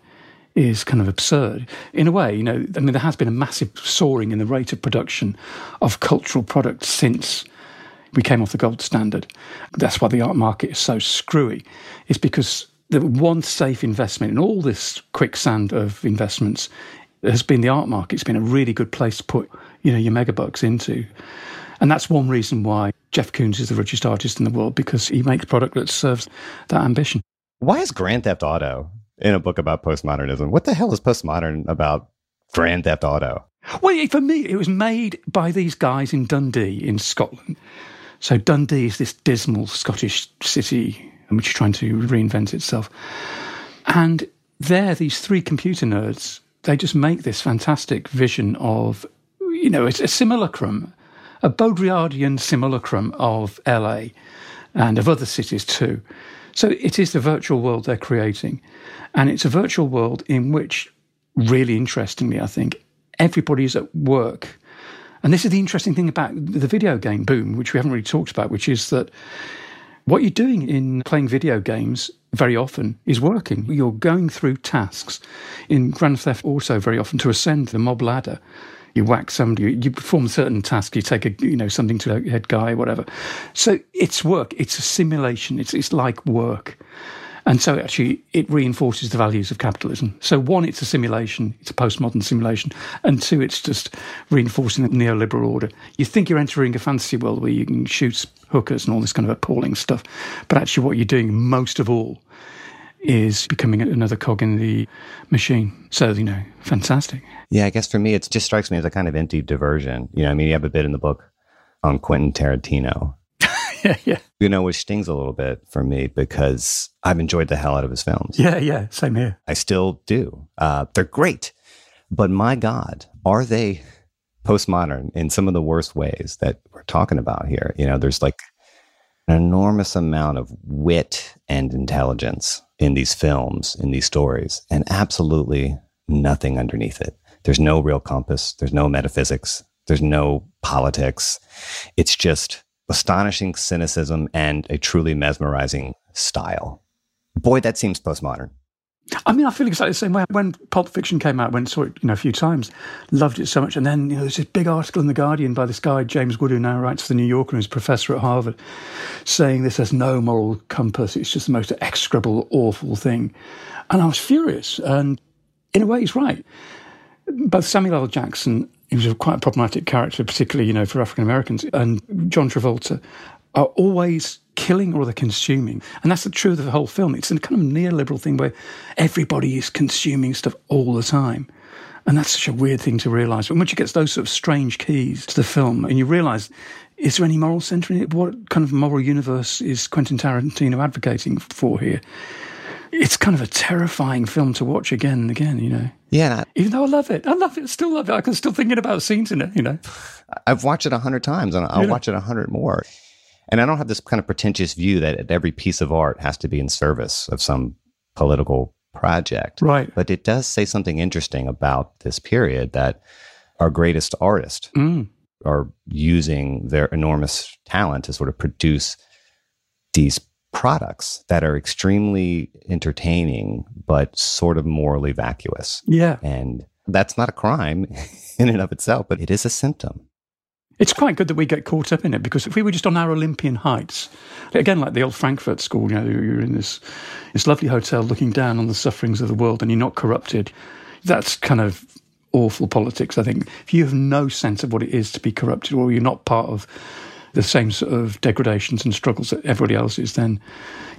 is kind of absurd. In a way, you know, I mean, there has been a massive soaring in the rate of production of cultural products since we came off the gold standard. That's why the art market is so screwy. It's because the one safe investment in all this quicksand of investments has been the art market. It's been a really good place to put, you know, your megabucks into. And that's one reason why Jeff Koons is the richest artist in the world because he makes product that serves that ambition.
Why is Grand Theft Auto in a book about postmodernism? What the hell is postmodern about Grand Theft Auto?
Well, for me, it was made by these guys in Dundee in Scotland. So Dundee is this dismal Scottish city which is trying to reinvent itself. And there, these three computer nerds, they just make this fantastic vision of, you know, it's a simulacrum, a Baudrillardian simulacrum of LA and of other cities too. So it is the virtual world they're creating. And it's a virtual world in which, really interestingly, I think, everybody's at work. And this is the interesting thing about the video game boom, which we haven't really talked about, which is that what you're doing in playing video games very often is working. You're going through tasks. In Grand Theft Auto, very often to ascend the mob ladder, you whack somebody, you perform a certain task, you take a you know something to a head guy, whatever. So it's work. It's a simulation. It's it's like work. And so actually it reinforces the values of capitalism. So one, it's a simulation, it's a postmodern simulation. And two, it's just reinforcing the neoliberal order. You think you're entering a fantasy world where you can shoot hookers and all this kind of appalling stuff. But actually what you're doing most of all is becoming another cog in the machine. So, you know, fantastic.
Yeah, I guess for me, it just strikes me as a kind of empty diversion. You know, I mean, you have a bit in the book on Quentin Tarantino. [laughs]
yeah, yeah.
You know, which stings a little bit for me because I've enjoyed the hell out of his films.
Yeah, yeah, same here.
I still do. Uh, they're great. But my God, are they postmodern in some of the worst ways that we're talking about here? You know, there's like an enormous amount of wit and intelligence in these films, in these stories, and absolutely nothing underneath it. There's no real compass, there's no metaphysics, there's no politics. It's just astonishing cynicism and a truly mesmerizing style. Boy, that seems postmodern.
I mean, I feel exactly the same way. When Pulp Fiction came out, when I saw it, you know, a few times, loved it so much. And then, you know, there's this big article in The Guardian by this guy, James Wood, who now writes for The New Yorker and is professor at Harvard, saying this has no moral compass. It's just the most execrable, awful thing. And I was furious. And in a way, he's right. Both Samuel L. Jackson, he was quite a problematic character, particularly, you know, for African Americans, and John Travolta are always killing or they're consuming. And that's the truth of the whole film. It's a kind of neoliberal thing where everybody is consuming stuff all the time. And that's such a weird thing to realise. But once you get those sort of strange keys to the film and you realise, is there any moral centre in it? What kind of moral universe is Quentin Tarantino advocating for here? It's kind of a terrifying film to watch again and again, you know.
Yeah.
Even though I love it. I love it. Still love it. I can still thinking about scenes in it, you know.
I've watched it a hundred times and I'll
Yeah.
watch it a hundred more. And I don't have this kind of pretentious view that every piece of art has to be in service of some political project.
Right.
But it does say something interesting about this period that our greatest artists
Mm.
are using their enormous talent to sort of produce these products that are extremely entertaining but sort of morally vacuous.
Yeah.
And that's not a crime [laughs] in and of itself, but it is a symptom.
It's quite good that we get caught up in it because if we were just on our Olympian heights, again, like the old Frankfurt school, you know, you're in this, this lovely hotel looking down on the sufferings of the world and you're not corrupted. That's kind of awful politics, I think. If you have no sense of what it is to be corrupted or you're not part of the same sort of degradations and struggles that everybody else is, then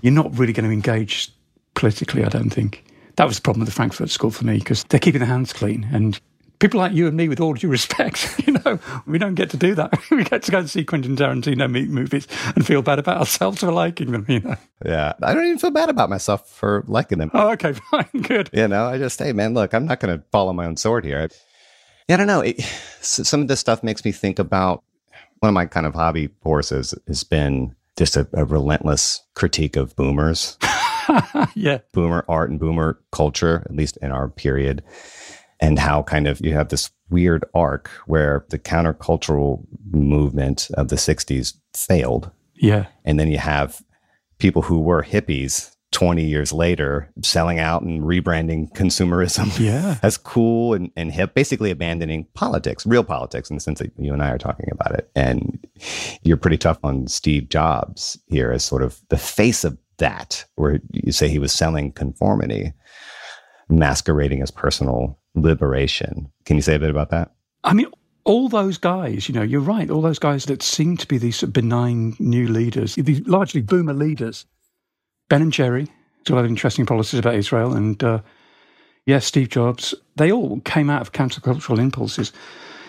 you're not really going to engage politically, I don't think. That was the problem with the Frankfurt School for me because they're keeping their hands clean. And people like you and me, with all due respect, [laughs] you know, we don't get to do that. [laughs] we get to go and see Quentin Tarantino movies and feel bad about ourselves for liking them, you know.
Yeah. I don't even feel bad about myself for liking them.
Oh, okay, [laughs] fine, good.
You know, I just, hey, man, look, I'm not going to follow my own sword here. Yeah, I don't know. It, some of this stuff makes me think about one of my kind of hobby horses has been just a, a relentless critique of boomers,
yeah.
boomer art and boomer culture, at least in our period, and how kind of you have this weird arc where the countercultural movement of the 60s failed.
Yeah.
And then you have people who were hippies 20 years later selling out and rebranding consumerism [laughs]
Yeah.
as cool and, and hip, basically abandoning politics, real politics in the sense that you and I are talking about it. And you're pretty tough on Steve Jobs here as sort of the face of that, where you say he was selling conformity, masquerading as personal liberation. Can you say a bit about that?
I mean, all those guys, you know, you're right. All those guys that seem to be these benign new leaders, these largely boomer leaders, Ben and Jerry, still have interesting policies about Israel, and uh, yes, Steve Jobs, they all came out of countercultural impulses.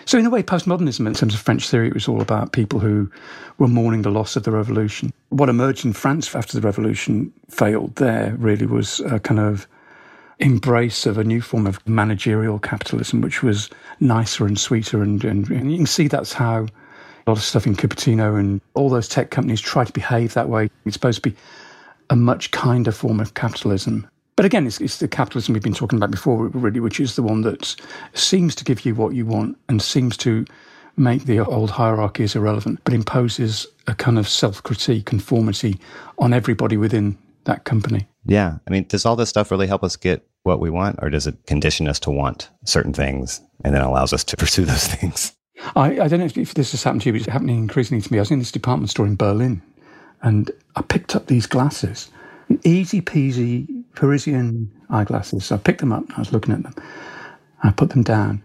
So, in a way, postmodernism, in terms of French theory, it was all about people who were mourning the loss of the revolution. What emerged in France after the revolution failed there really was a kind of embrace of a new form of managerial capitalism, which was nicer and sweeter. And, and, and you can see that's how a lot of stuff in Cupertino and all those tech companies try to behave that way. It's supposed to be a much kinder form of capitalism. But again, it's, it's the capitalism we've been talking about before, really, which is the one that seems to give you what you want and seems to make the old hierarchies irrelevant, but imposes a kind of self critique, conformity on everybody within that company.
Yeah. I mean, does all this stuff really help us get what we want, or does it condition us to want certain things and then allows us to [laughs] pursue those things?
I, I don't know if, if this has happened to you, but it's happening increasingly to me. I was in this department store in Berlin and I picked up these glasses, Izipizi Parisian eyeglasses. So I picked them up and I was looking at them. I put them down.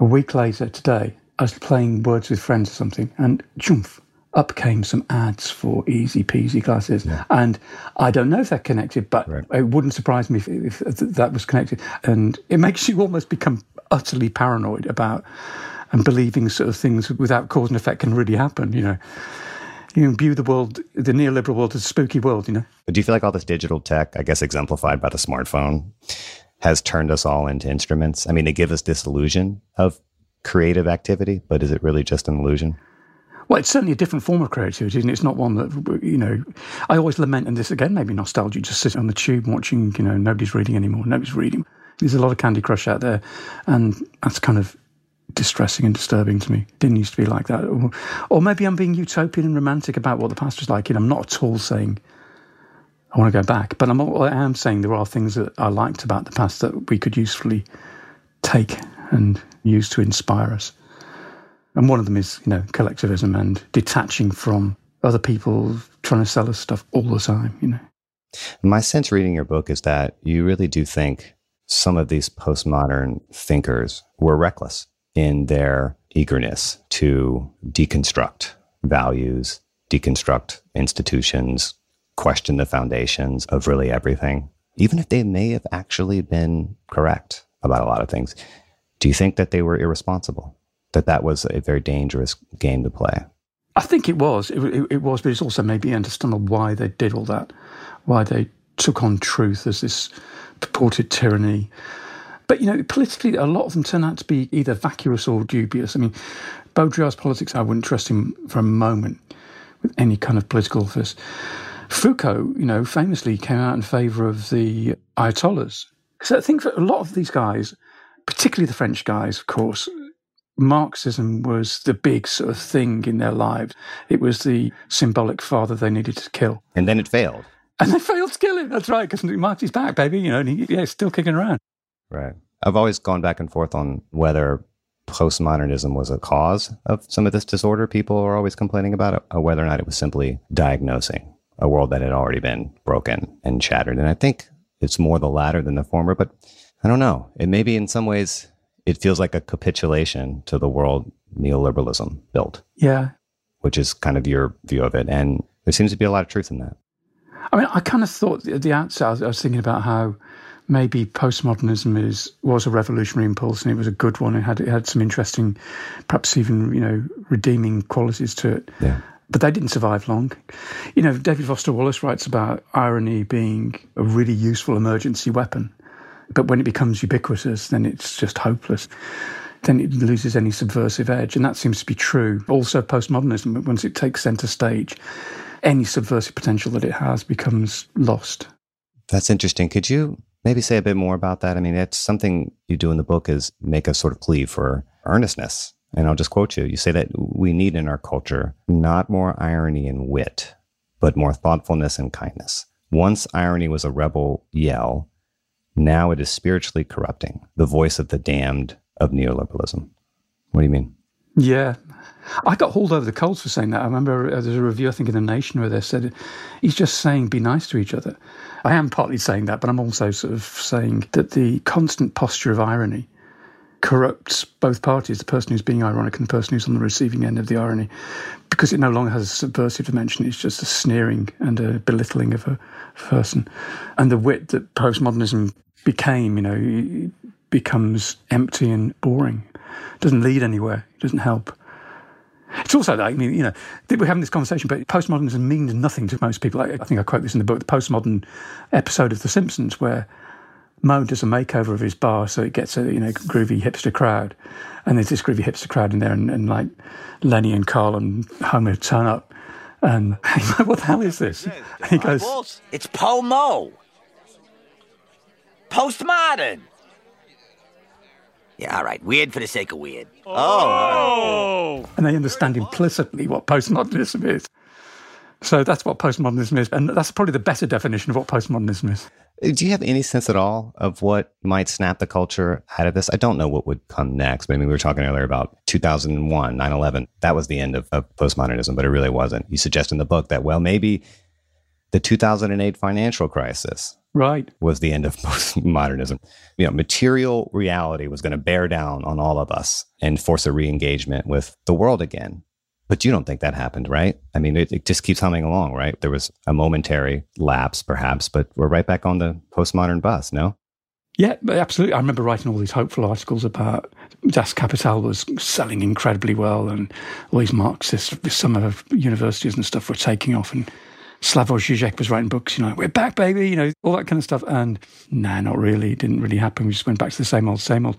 A week later, today, I was playing Words with Friends or something, and jump, up came some ads for Izipizi glasses. And I don't know if they're connected, but it wouldn't surprise me if, if that was connected. And it makes you almost become utterly paranoid about and believing sort of things without cause and effect can really happen, you know. You imbue the world, the neoliberal world, as a spooky world, you know.
But do you feel like all this digital tech, I guess exemplified by the smartphone, has turned us all into instruments? I mean, they give us this illusion of creative activity, but is it really just an illusion?
Well, it's certainly a different form of creativity, and it's not one that you know. I always lament, and this again, maybe nostalgia, just sitting on the tube watching. You know, nobody's reading anymore. Nobody's reading. There's a lot of Candy Crush out there, and that's kind of distressing and disturbing to me. Didn't used to be like that, or, or maybe I'm being utopian and romantic about what the past was like. And I'm not at all saying I want to go back. But I'm, I am saying there are things that I liked about the past that we could usefully take and use to inspire us. And one of them is, you know, collectivism and detaching from other people trying to sell us stuff all the time, you know.
My sense reading your book is that you really do think some of these postmodern thinkers were reckless in their eagerness to deconstruct values, deconstruct institutions, question the foundations of really everything, even if they may have actually been correct about a lot of things. Do you think that they were irresponsible? That that was a very dangerous game to play?
I think it was. It, it, it was, but it's also maybe understandable why they did all that, why they took on truth as this purported tyranny. But, you know, politically, a lot of them turn out to be either vacuous or dubious. I mean, Baudrillard's politics, I wouldn't trust him for a moment with any kind of political office. Foucault, you know, famously came out in favour of the Ayatollahs. So I think for a lot of these guys, particularly the French guys, of course, Marxism was the big sort of thing in their lives. It was the symbolic father they needed to kill.
And then it failed.
And they failed to kill him. That's right, because Marx is back, baby. You know, and he, yeah, still kicking around.
Right. I've always gone back and forth on whether postmodernism was a cause of some of this disorder people are always complaining about, or whether or not it was simply diagnosing a world that had already been broken and shattered. And I think it's more the latter than the former, but I don't know. It may be in some ways it feels like a capitulation to the world neoliberalism built.
Yeah.
Which is kind of your view of it. And there seems to be a lot of truth in that.
I mean, I kind of thought at the outset, I was, thinking about how maybe postmodernism is was a revolutionary impulse and it was a good one. It had it had some interesting, perhaps even you know redeeming qualities to it.
Yeah.
But they didn't survive long. You know, David Foster Wallace writes about irony being a really useful emergency weapon, but when it becomes ubiquitous, then it's just hopeless. Then it loses any subversive edge, and that seems to be true. Also, postmodernism, once it takes centre stage, any subversive potential that it has becomes lost.
That's interesting. Could you maybe say a bit more about that? I mean, it's something you do in the book is make a sort of plea for earnestness. And I'll just quote you. You say that we need in our culture not more irony and wit, but more thoughtfulness and kindness. Once irony was a rebel yell, now it is spiritually corrupting, the voice of the damned of neoliberalism. What do you mean?
Yeah. I got hauled over the coals for saying that. I remember uh, there's a review, I think, in The Nation where they said, he's just saying be nice to each other. I am partly saying that, but I'm also sort of saying that the constant posture of irony corrupts both parties, the person who's being ironic and the person who's on the receiving end of the irony, because it no longer has a subversive dimension. It's just a sneering and a belittling of a person. And the wit that postmodernism became, you know, becomes empty and boring. It doesn't lead anywhere. It doesn't help. It's also like, I mean, you know, we're having this conversation, but postmodernism means nothing to most people. I think I quote this in the book, the postmodern episode of The Simpsons, where Moe does a makeover of his bar so it gets a, you know, groovy hipster crowd. And there's this groovy hipster crowd in there, and, and like Lenny and Carl and Homer turn up. And [laughs] he's like, what the hell is this? And he goes,
It's PoMo. Postmodern. Yeah, all right. Weird for the sake of weird. Oh.
and they understand implicitly what postmodernism is. So that's what postmodernism is. And that's probably the better definition of what postmodernism is.
Do you have any sense at all of what might snap the culture out of this? I don't know what would come next. But I mean, we were talking earlier about 2001, 9 11. That was the end of, of postmodernism, but it really wasn't. You suggest in the book that, well, maybe the 2008 financial crisis
right
was the end of [laughs] postmodernism you know material reality was going to bear down on all of us and force a re-engagement with the world again but you don't think that happened right i mean it, it just keeps humming along right there was a momentary lapse perhaps but we're right back on the postmodern bus no
yeah, absolutely. I remember writing all these hopeful articles about Das Kapital was selling incredibly well, and all these Marxists, summer universities and stuff were taking off, and Slavoj Žižek was writing books, you know, we're back, baby, you know, all that kind of stuff. And nah, not really. It didn't really happen. We just went back to the same old, same old.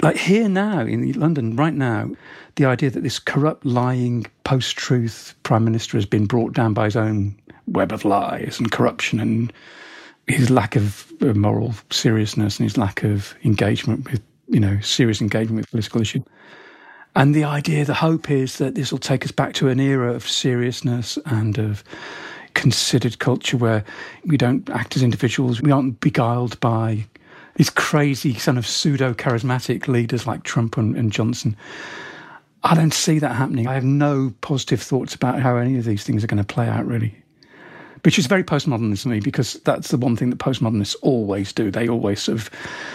Like here now in London, right now, the idea that this corrupt, lying, post truth prime minister has been brought down by his own web of lies and corruption and his lack of uh, moral seriousness and his lack of engagement with, you know, serious engagement with political issues. And the idea, the hope is that this will take us back to an era of seriousness and of considered culture where we don't act as individuals, we aren't beguiled by these crazy kind of pseudo charismatic leaders like Trump and, and Johnson. I don't see that happening. I have no positive thoughts about how any of these things are going to play out, really. Which is very postmodernist to me because that's the one thing that postmodernists always do. They always sort of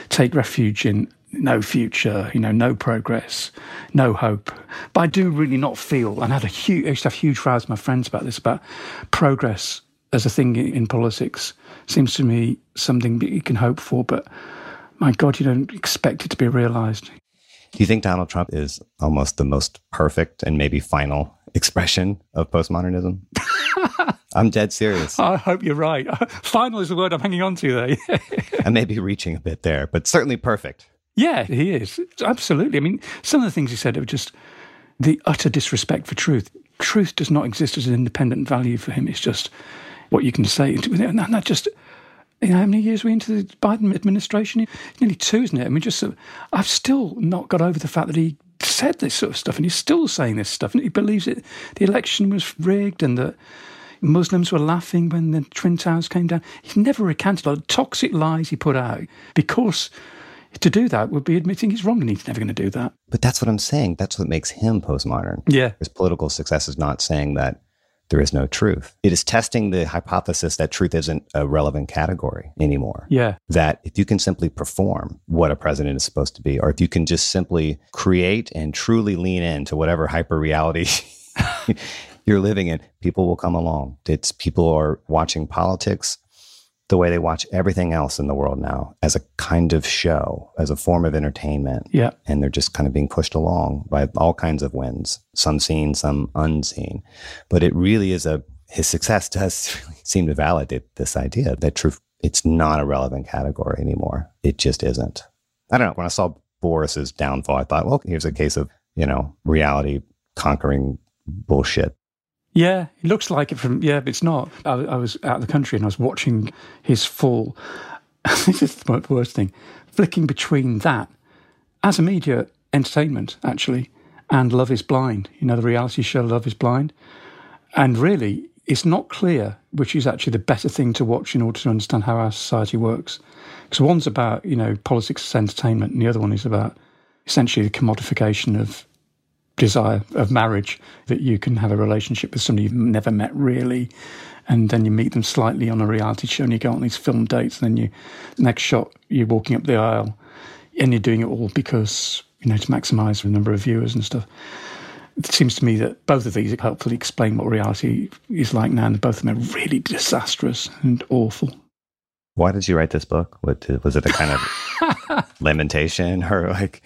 take refuge in no future, you know, no progress, no hope. But I do really not feel, and I had a huge, I used to have huge rows with my friends about this, about progress as a thing in politics. Seems to me something that you can hope for, but my God, you don't expect it to be realised.
Do you think Donald Trump is almost the most perfect and maybe final expression of postmodernism? [laughs] I'm dead serious.
I hope you're right. [laughs] Final is the word I'm hanging on to there. [laughs]
I may be reaching a bit there, but certainly perfect.
Yeah, he is. Absolutely. I mean, some of the things he said are just the utter disrespect for truth. Truth does not exist as an independent value for him. It's just what you can say. And that just, you know, how many years are we into the Biden administration? Nearly two, isn't it? I mean, just, I've still not got over the fact that he said this sort of stuff and he's still saying this stuff and he believes it. The election was rigged and that Muslims were laughing when the Twin Towers came down. He's never recanted all the toxic lies he put out because to do that would be admitting he's wrong and he's never going to do that.
But that's what I'm saying. That's what makes him postmodern.
Yeah.
His political success is not saying that there is no truth. It is testing the hypothesis that truth isn't a relevant category anymore.
Yeah.
That if you can simply perform what a president is supposed to be, or if you can just simply create and truly lean into whatever hyper reality [laughs] you're living in, people will come along. It's people are watching politics the way they watch everything else in the world now as a kind of show, as a form of entertainment.
Yeah.
And they're just kind of being pushed along by all kinds of winds, some seen, some unseen. But it really is a, his success [laughs] does really seem to validate this idea that truth, it's not a relevant category anymore. It just isn't. I don't know. When I saw Boris's downfall, I thought, well, here's a case of, you know, reality conquering bullshit.
Yeah, it looks like it from, yeah, but it's not. I, I was out of the country and I was watching his fall. [laughs] this is the worst thing. Flicking between that as a media entertainment, actually, and Love is Blind, you know, the reality show Love is Blind. And really, it's not clear which is actually the better thing to watch in order to understand how our society works. Because one's about, you know, politics as entertainment, and the other one is about essentially the commodification of desire of marriage that you can have a relationship with somebody you've never met really and then you meet them slightly on a reality show and you go on these film dates and then you next shot you're walking up the aisle and you're doing it all because you know to maximize the number of viewers and stuff. It seems to me that both of these helpfully explain what reality is like now and both of them are really disastrous and awful.
Why did you write this book? What was it a kind of [laughs] lamentation or like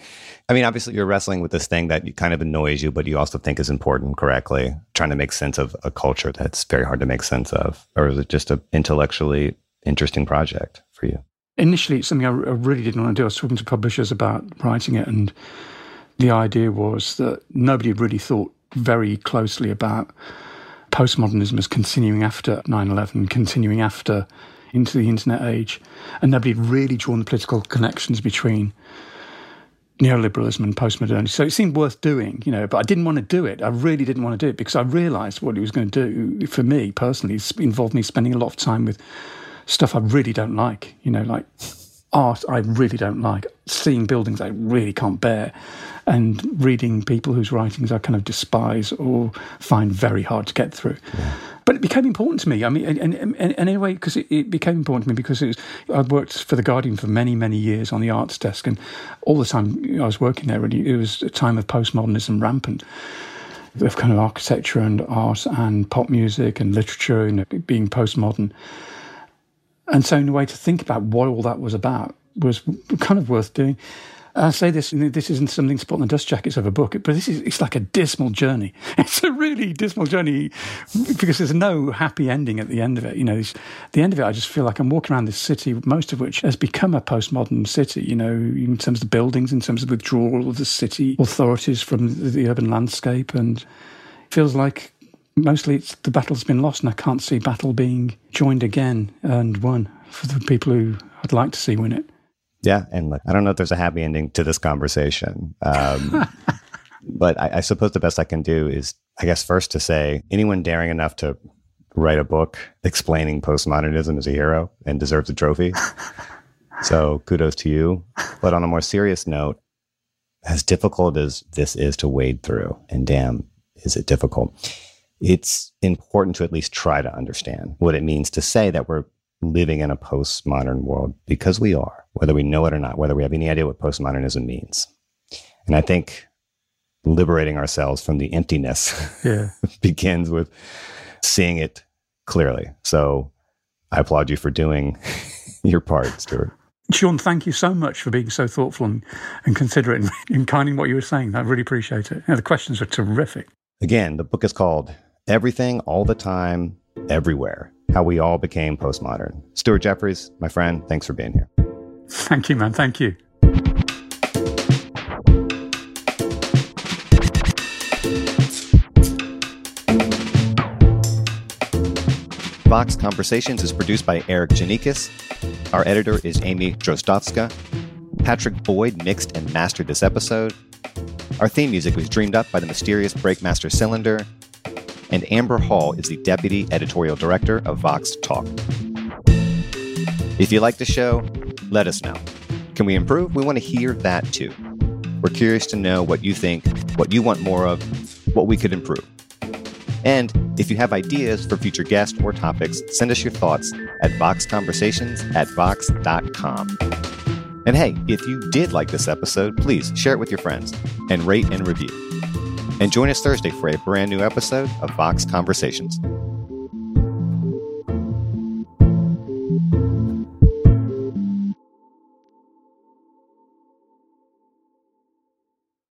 I mean, obviously, you're wrestling with this thing that kind of annoys you, but you also think is important correctly, trying to make sense of a culture that's very hard to make sense of. Or is it just an intellectually interesting project for you?
Initially, it's something I really didn't want to do. I was talking to publishers about writing it, and the idea was that nobody really thought very closely about postmodernism as continuing after 9 11, continuing after into the internet age, and nobody had really drawn the political connections between neoliberalism and postmodernity. So it seemed worth doing, you know, but I didn't want to do it. I really didn't want to do it because I realized what it was going to do for me personally involved me spending a lot of time with stuff I really don't like, you know, like art I really don't like, seeing buildings I really can't bear, and reading people whose writings I kind of despise or find very hard to get through. Yeah. But it became important to me. I mean, and, and, and anyway, because it, it, became important to me because it was, I'd worked for the Guardian for many, many years on the arts desk, and all the time I was working there, really, it was a time of postmodernism rampant of kind of architecture and art and pop music and literature and being postmodern. And so, in a way, to think about what all that was about was kind of worth doing. I say this, this isn't something put on the dust jackets of a book, but this is, it's like a dismal journey. [laughs] It's a really dismal journey because there's no happy ending at the end of it. You know, the end of it, I just feel like I'm walking around this city, most of which has become a postmodern city, you know, in terms of the buildings, in terms of withdrawal of the city authorities from the, the urban landscape. And it feels like mostly it's the battle's been lost and I can't see battle being joined again and won for the people who I'd like to see win it.
Yeah, and look, I don't know if there's a happy ending to this conversation, um, [laughs] but I, I suppose the best I can do is, I guess, first to say anyone daring enough to write a book explaining postmodernism as a hero and deserves a trophy. [laughs] so kudos to you. But on a more serious note, as difficult as this is to wade through, and damn, is it difficult, it's important to at least try to understand what it means to say that we're living in a postmodern world because we are, whether we know it or not, whether we have any idea what postmodernism means. And I think liberating ourselves from the emptiness
yeah. [laughs]
begins with seeing it clearly. So I applaud you for doing [laughs] your part, Stuart.
Sean, thank you so much for being so thoughtful and, and considerate and, and kind in what you were saying. I really appreciate it. You know, the questions are terrific.
Again, the book is called Everything, All the Time, Everywhere How We All Became Postmodern. Stuart Jeffries, my friend, thanks for being here.
Thank you, man. Thank you.
Vox Conversations is produced by Erikk Geannikis. Our editor is Amy Drozdowska. Patrick Boyd mixed and mastered this episode. Our theme music was dreamed up by the mysterious Breakmaster Cylinder. And Amber Hall is the deputy editorial director of Vox Talk. If you like the show, let us know. Can we improve? We want to hear that too. We're curious to know what you think, what you want more of, what we could improve. And if you have ideas for future guests or topics, send us your thoughts at voxconversations at vox.com. And hey, if you did like this episode, please share it with your friends and rate and review. And join us Thursday for a brand new episode of Vox Conversations.